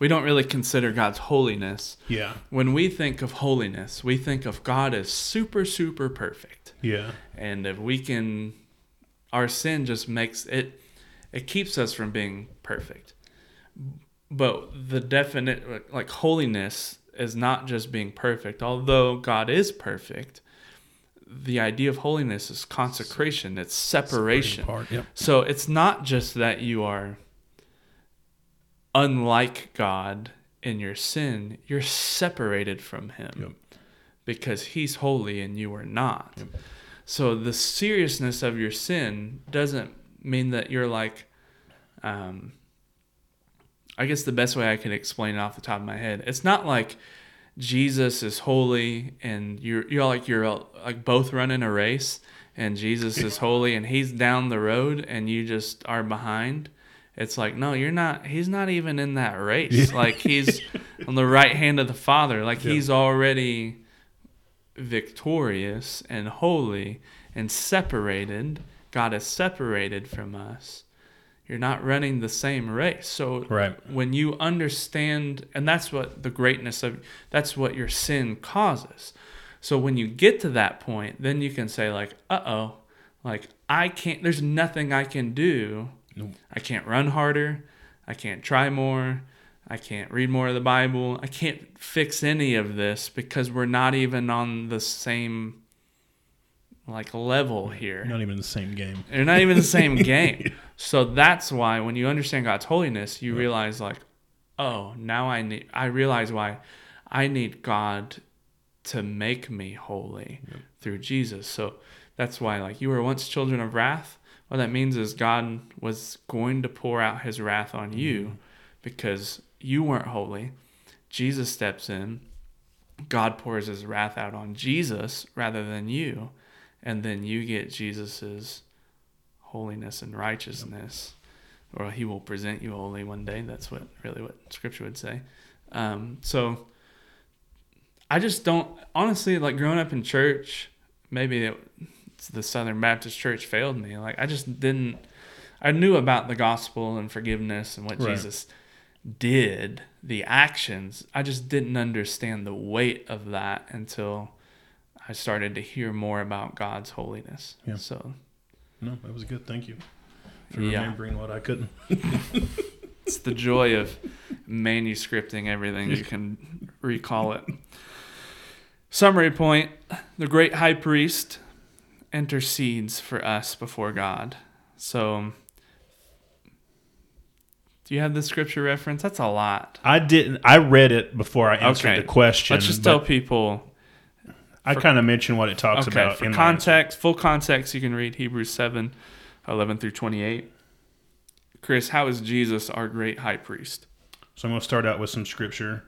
we don't really consider God's holiness. Yeah. When we think of holiness, we think of God as super, super perfect. Yeah. And if we can, our sin just makes it, it keeps us from being perfect. But the definite, like holiness is not just being perfect. Although God is perfect, the idea of holiness is consecration, it's separation. Part. Yep. So it's not just that you are unlike God in your sin, you're separated from Him Yep. because He's holy and you are not. So the seriousness of your sin doesn't mean that you're like, um, I guess the best way I can explain it off the top of my head, it's not like Jesus is holy and you're you're like you're like both running a race and Jesus is holy and he's down the road and you just are behind. It's like no, you're not. He's not even in that race. Like he's on the right hand of the Father. Like Yeah. he's already victorious and holy and separated. God is separated from us. You're not running the same race. So Right. when you understand and that's what the greatness of that's what your sin causes. So when you get to that point, then you can say like, "Uh-oh, like I can't there's nothing I can do. Nope. I can't run harder. I can't try more. I can't read more of the Bible. I can't fix any of this because we're not even on the same like level here. Not even in the same game. They're not even the same game. So that's why when you understand God's holiness, you realize like, oh, now I need I realize why I need God to make me holy through Jesus. So that's why like you were once children of wrath. What that means is God was going to pour out his wrath on you because you weren't holy. Jesus steps in. God pours his wrath out on Jesus rather than you. And then you get Jesus's holiness and righteousness, or he will present you holy one day. That's what really what Scripture would say. Um, so I just don't honestly like growing up in church. Maybe it, the Southern Baptist Church failed me. Like I just didn't. I knew about the gospel and forgiveness and what Right. Jesus did, the actions. I just didn't understand the weight of that until I started to hear more about God's holiness. Yeah. So No, that was good. Thank you for Yeah. remembering what I couldn't. it's the joy of manuscripting everything. You can recall it. Summary point The great high priest intercedes for us before God. So, do you have the scripture reference? That's a lot. I didn't. I read it before I answered Okay. the question. Let's just tell people. I kind of mentioned what it talks Okay, about for in context, full context, you can read Hebrews 7 11 through 28. Chris, how is Jesus our great high priest? So I'm going to start out with some scripture.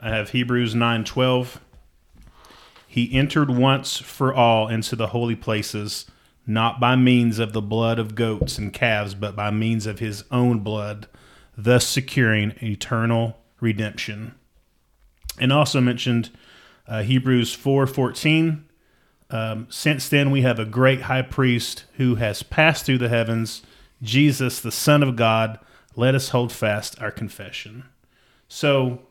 I have Hebrews 9:12. He entered once for all into the holy places, not by means of the blood of goats and calves, but by means of his own blood, thus securing eternal redemption. And also mentioned uh, Hebrews 4:14. Um, Since then, we have a great high priest who has passed through the heavens, Jesus, the Son of God. Let us hold fast our confession. So,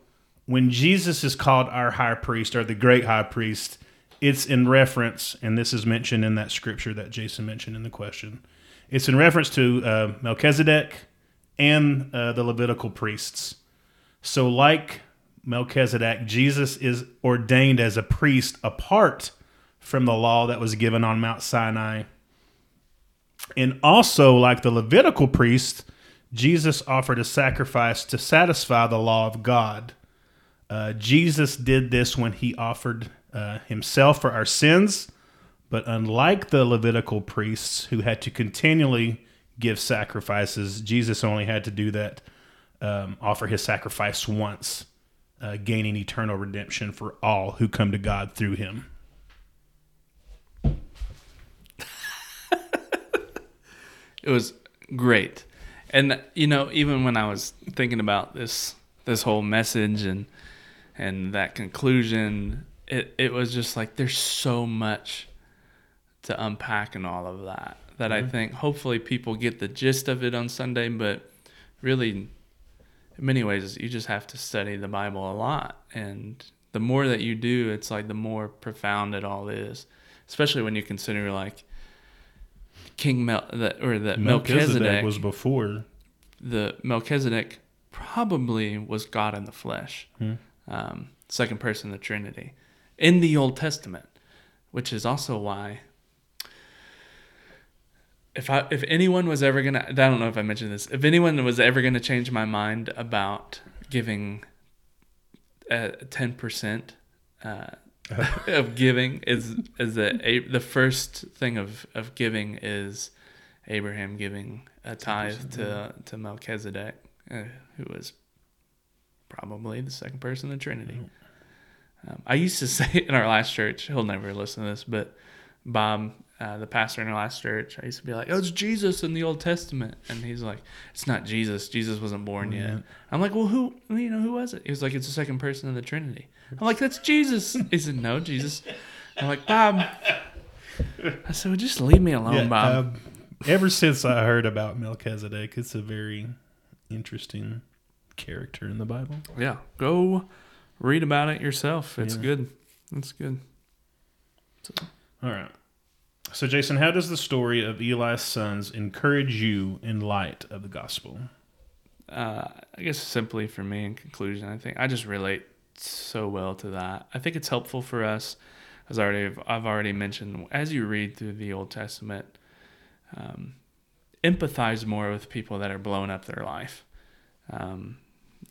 when Jesus is called our high priest or the great high priest, it's in reference, and this is mentioned in that scripture that Jason mentioned in the question. It's in reference to uh, Melchizedek and uh, the Levitical priests. So, like Melchizedek, Jesus is ordained as a priest apart from the law that was given on Mount Sinai. And also, like the Levitical priest, Jesus offered a sacrifice to satisfy the law of God. Uh, Jesus did this when he offered uh, himself for our sins, but unlike the Levitical priests who had to continually give sacrifices, Jesus only had to do that, um, offer his sacrifice once, uh, gaining eternal redemption for all who come to God through him. It was great. And you know, even when I was thinking about this this whole message and and that conclusion, it it was just like there's so much to unpack in all of that that I think hopefully people get the gist of it on Sunday, but really in many ways, you just have to study the Bible a lot, and the more that you do, it's like the more profound it all is. Especially when you consider like King Mel that or that Melchizedek, Melchizedek, was before. the Melchizedek probably was God in the flesh, Hmm. Um, second person of the Trinity in the Old Testament, which is also why. If I if anyone was ever gonna I don't know if I mentioned this if anyone was ever gonna change my mind about giving uh, ten percent uh, of giving is is a, the first thing of, of giving is Abraham giving a tithe to to Melchizedek, uh, who was probably the second person in the Trinity. Um, I used to say in our last church, he'll never listen to this, but Bob, uh, the pastor in our last church, I used to be like, "Oh, it's Jesus in the Old Testament," and he's like, "It's not Jesus. Jesus wasn't born yet." Yeah. I'm like, "Well, who? You know, who was it?" He was like, "It's the second person of the Trinity." I'm like, "That's Jesus." He said, "No, Jesus." I'm like, "Bob." I said, well, "Just leave me alone, Yeah, Bob." um, ever since I heard about Melchizedek, it's a very interesting character in the Bible. yeah, go read about it yourself. It's Yeah. good. It's good. All right. So, Jason, how does the story of Eli's sons encourage you in light of the gospel? uh, I guess simply for me, in conclusion, I think I just relate so well to that. I think it's helpful for us, as I already I've already mentioned, as you read through the Old Testament, um, empathize more with people that are blowing up their life, um,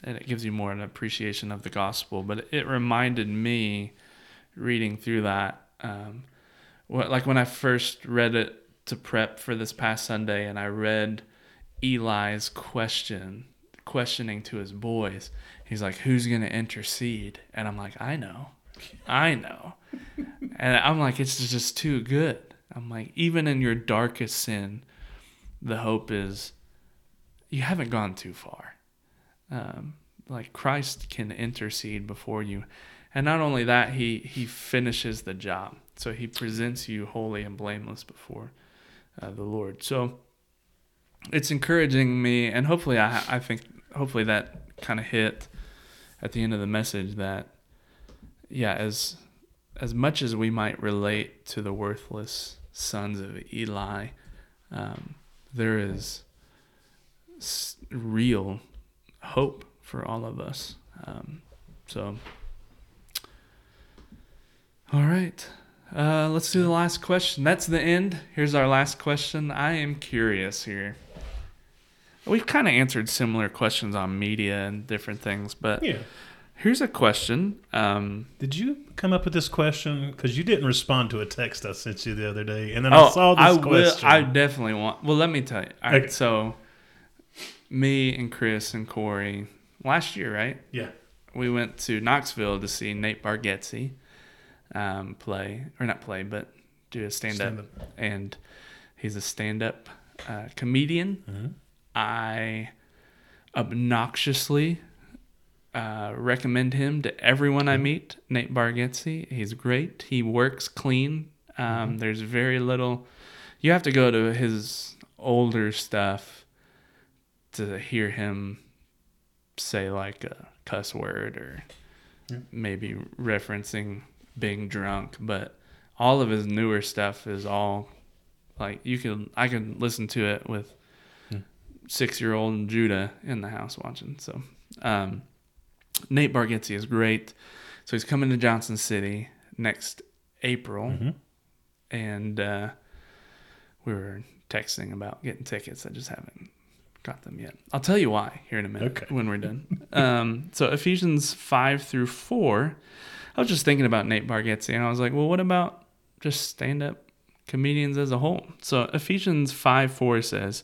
and it gives you more an appreciation of the gospel. But it reminded me, reading through that, um, what like when I first read it to prep for this past Sunday, and I read. Eli's question, questioning to his boys. He's like, "Who's gonna intercede?" And I'm like, "I know, I know." and I'm like, "It's just too good." I'm like, even in your darkest sin, the hope is you haven't gone too far. Um, like Christ can intercede before you, and not only that, he he finishes the job. So he presents you holy and blameless before uh, the Lord. So it's encouraging me, and hopefully, I I think hopefully that kind of hit at the end of the message that yeah, as as much as we might relate to the worthless sons of Eli, um, there is real hope for all of us. Um, so, all right. Uh, let's do the last question. That's the end. Here's our last question. I am curious here. We've kind of answered similar questions on media and different things, but Yeah. here's a question. Um, Did you come up with this question? Because you didn't respond to a text I sent you the other day, and then I saw this Oh, I will. question. I definitely want. Well, let me tell you. All right, Okay. so me and Chris and Corey last year, right? yeah. We went to Knoxville to see Nate Bargatze um, play, or not play, but do a stand up. And he's a stand up uh, comedian. Mhm. I obnoxiously uh, recommend him to everyone I meet. Nate Bargatze, he's great. He works clean. Um, There's very little. You have to go to his older stuff to hear him say like a cuss word or Yeah. maybe referencing being drunk, but all of his newer stuff is all like you can I can listen to it with six year old Judah in the house watching. So um, Nate Bargatze is great. So he's coming to Johnson City next April, Mhm. and uh, we were texting about getting tickets. I just haven't got them yet. I'll tell you why here in a minute Okay. when we're done. um, so Ephesians five through four. I was just thinking about Nate Bargatze, and I was like, well, what about just stand up comedians as a whole? So Ephesians five four says.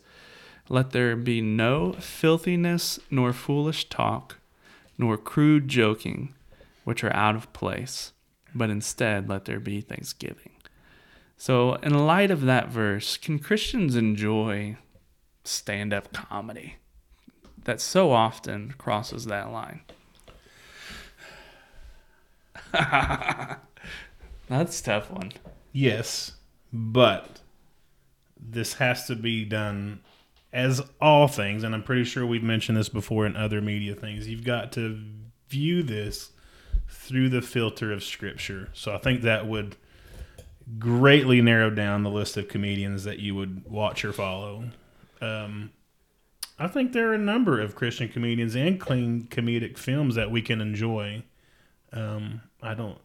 Let there be no filthiness, nor foolish talk, nor crude joking, which are out of place, but instead let there be thanksgiving. So, in light of that verse, can Christians enjoy stand up comedy that so often crosses that line? That's a tough one. Yes, but this has to be done as all things, and I'm pretty sure we've mentioned this before in other media things, you've got to view this through the filter of Scripture. So I think that would greatly narrow down the list of comedians that you would watch or follow. Um, I think there are a number of Christian comedians and clean comedic films that we can enjoy. Um, I don't.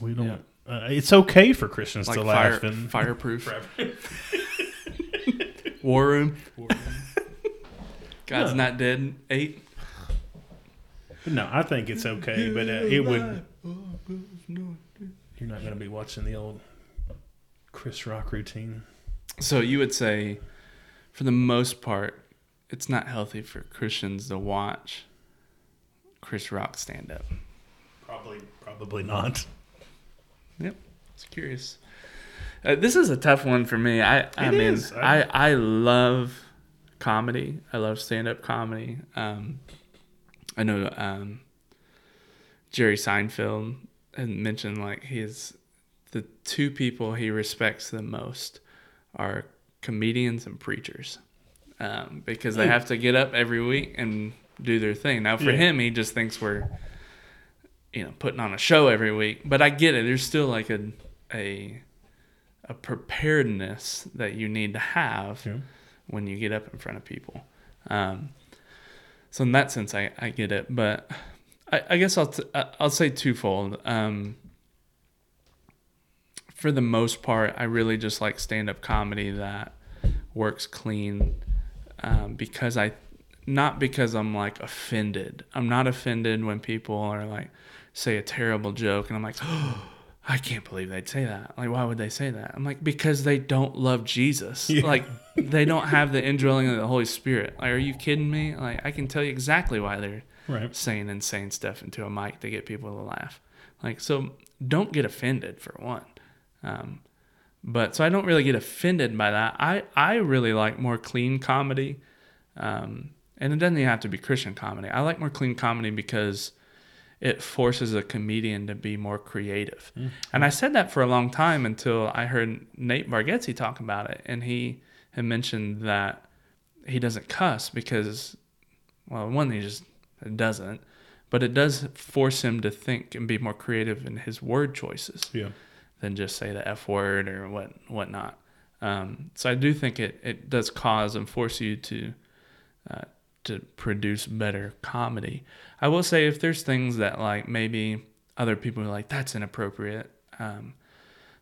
We don't. Yeah. Uh, it's okay for Christians Like to fire, laugh and fireproof. War Room. God's No. not dead. Eight. No, I think it's okay, but uh, it would. You're not going to be watching the old Chris Rock routine. So you would say, for the most part, it's not healthy for Christians to watch Chris Rock stand up. Probably, probably not. Yep. It's curious. Uh, this is a tough one for me. I, I It mean. I, I- I love comedy. I love stand up comedy. Um, I know um, Jerry Seinfeld had mentioned like his the two people he respects the most are comedians and preachers um, because they have to get up every week and do their thing. Now, for Yeah. him, he just thinks we're you know putting on a show every week. But I get it. There's still like a a a preparedness that you need to have Yeah. when you get up in front of people. Um, so in that sense, I, I get it, but I, I guess I'll t- I'll say twofold. Um, for the most part, I really just like stand up comedy that works clean um, because I not because I'm like offended. I'm not offended when people are like say a terrible joke and I'm like, oh, I can't believe they'd say that. Like, why would they say that? I'm like, because they don't love Jesus. Yeah. Like, they don't have the indwelling of the Holy Spirit. Like, are you kidding me? Like, I can tell you exactly why they're Right. saying insane stuff into a mic to get people to laugh. Like, so don't get offended for one. Um, but so I don't really get offended by that. I, I really like more clean comedy. Um, and it doesn't even have to be Christian comedy. I like more clean comedy because it forces a comedian to be more creative. And I said that for a long time until I heard Nate Bargatze talk about it. And he had mentioned that he doesn't cuss because, well, one, he just doesn't, but it does force him to think and be more creative in his word choices Yeah. Than just say the F word or what whatnot. Um, so I do think it, it does cause and force you to uh, to produce better comedy. I will say if there's things that like maybe other people are like that's inappropriate. Um,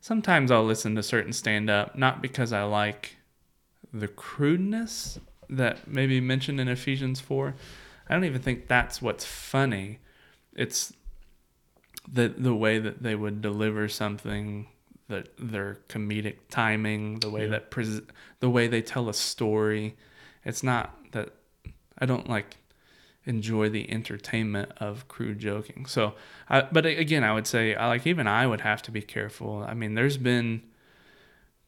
sometimes I'll listen to certain stand up not because I like the crudeness that maybe mentioned in Ephesians four. I don't even think that's what's funny. It's the the way that they would deliver something that their comedic timing the way Yeah. that pres- the way they tell a story it's not that i don't like enjoy the entertainment of crude joking so I, but again i would say I like even i would have to be careful i mean there's been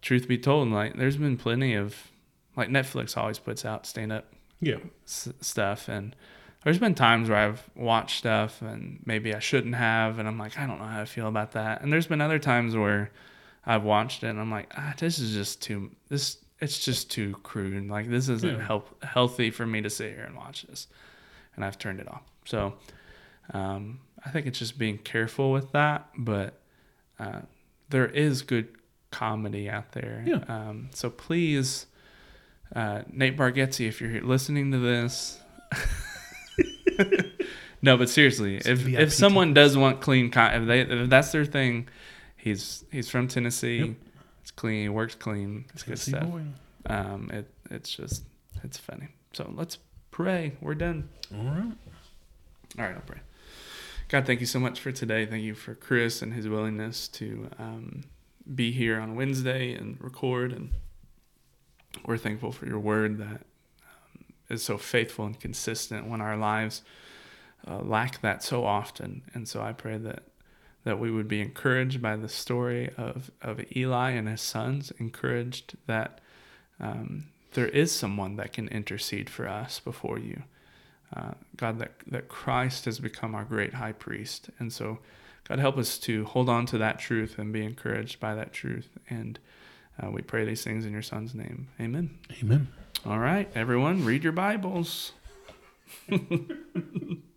truth be told like there's been plenty of like netflix always puts out stand up Yeah. s- stuff and there's been times where I've watched stuff and maybe I shouldn't have and I'm like I don't know how I feel about that. And there's been other times where I've watched it and I'm like ah, this is just too this it's just too crude. Like this isn't Yeah. help healthy for me to sit here and watch this. And I've turned it off. So um, I think it's just being careful with that but uh, there is good comedy out there. Yeah. um, so please uh, Nate Bargatze, if you're listening to this, no, but seriously, if VIP if someone does want clean, con- if they if that's their thing, he's he's from Tennessee. Yep. It's clean. He works clean. It's good stuff. boy. Um, it it's just it's funny. So let's pray. We're done. All right. All right, I'll pray. God, thank you so much for today. Thank you for Chris and his willingness to um, be here on Wednesday and record. And we're thankful for your word that is so faithful and consistent when our lives uh, lack that so often. And so I pray that that we would be encouraged by the story of, of Eli and his sons, encouraged that um, there is someone that can intercede for us before you. Uh, God, that, that Christ has become our great high priest. And so, God, help us to hold on to that truth and be encouraged by that truth and Uh, we pray these things in your son's name. Amen. Amen. All right, everyone, read your Bibles.